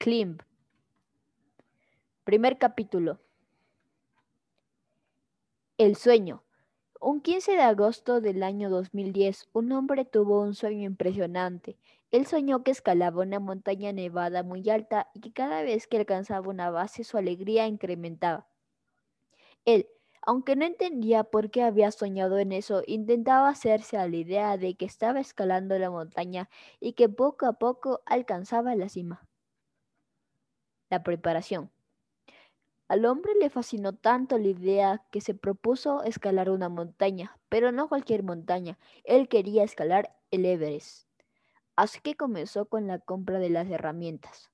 Klimb. Primer capítulo. El sueño. Un 15 de agosto del año 2010, un hombre tuvo un sueño impresionante. Él soñó que escalaba una montaña nevada muy alta y que cada vez que alcanzaba una base su alegría incrementaba. Él, aunque no entendía por qué había soñado en eso, intentaba hacerse a la idea de que estaba escalando la montaña y que poco a poco alcanzaba la cima. La preparación. Al hombre le fascinó tanto la idea que se propuso escalar una montaña, pero no cualquier montaña. Él quería escalar el Everest. Así que comenzó con la compra de las herramientas.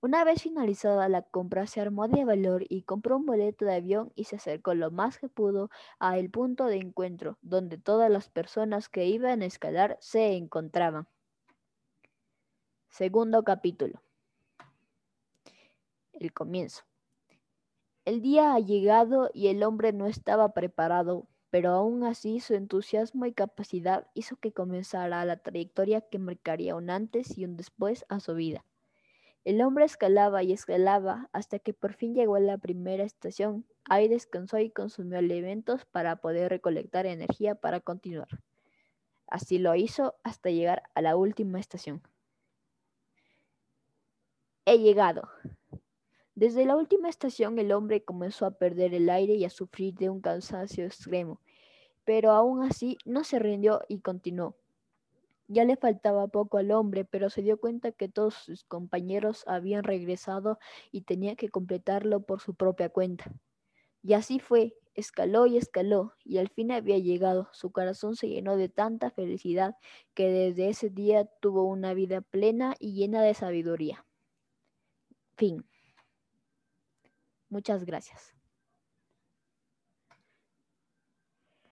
Una vez finalizada la compra, se armó de valor y compró un boleto de avión y se acercó lo más que pudo a el punto de encuentro, donde todas las personas que iban a escalar se encontraban. Segundo capítulo. El comienzo. El día ha llegado y el hombre no estaba preparado, pero aún así su entusiasmo y capacidad hizo que comenzara la trayectoria que marcaría un antes y un después a su vida. El hombre escalaba y escalaba hasta que por fin llegó a la primera estación. Ahí descansó y consumió alimentos para poder recolectar energía para continuar. Así lo hizo hasta llegar a la última estación. He llegado. Desde la última estación el hombre comenzó a perder el aire y a sufrir de un cansancio extremo, pero aún así no se rindió y continuó. Ya le faltaba poco al hombre, pero se dio cuenta que todos sus compañeros habían regresado y tenía que completarlo por su propia cuenta. Y así fue, escaló y escaló, y al fin había llegado. Su corazón se llenó de tanta felicidad que desde ese día tuvo una vida plena y llena de sabiduría. Fin. Muchas gracias.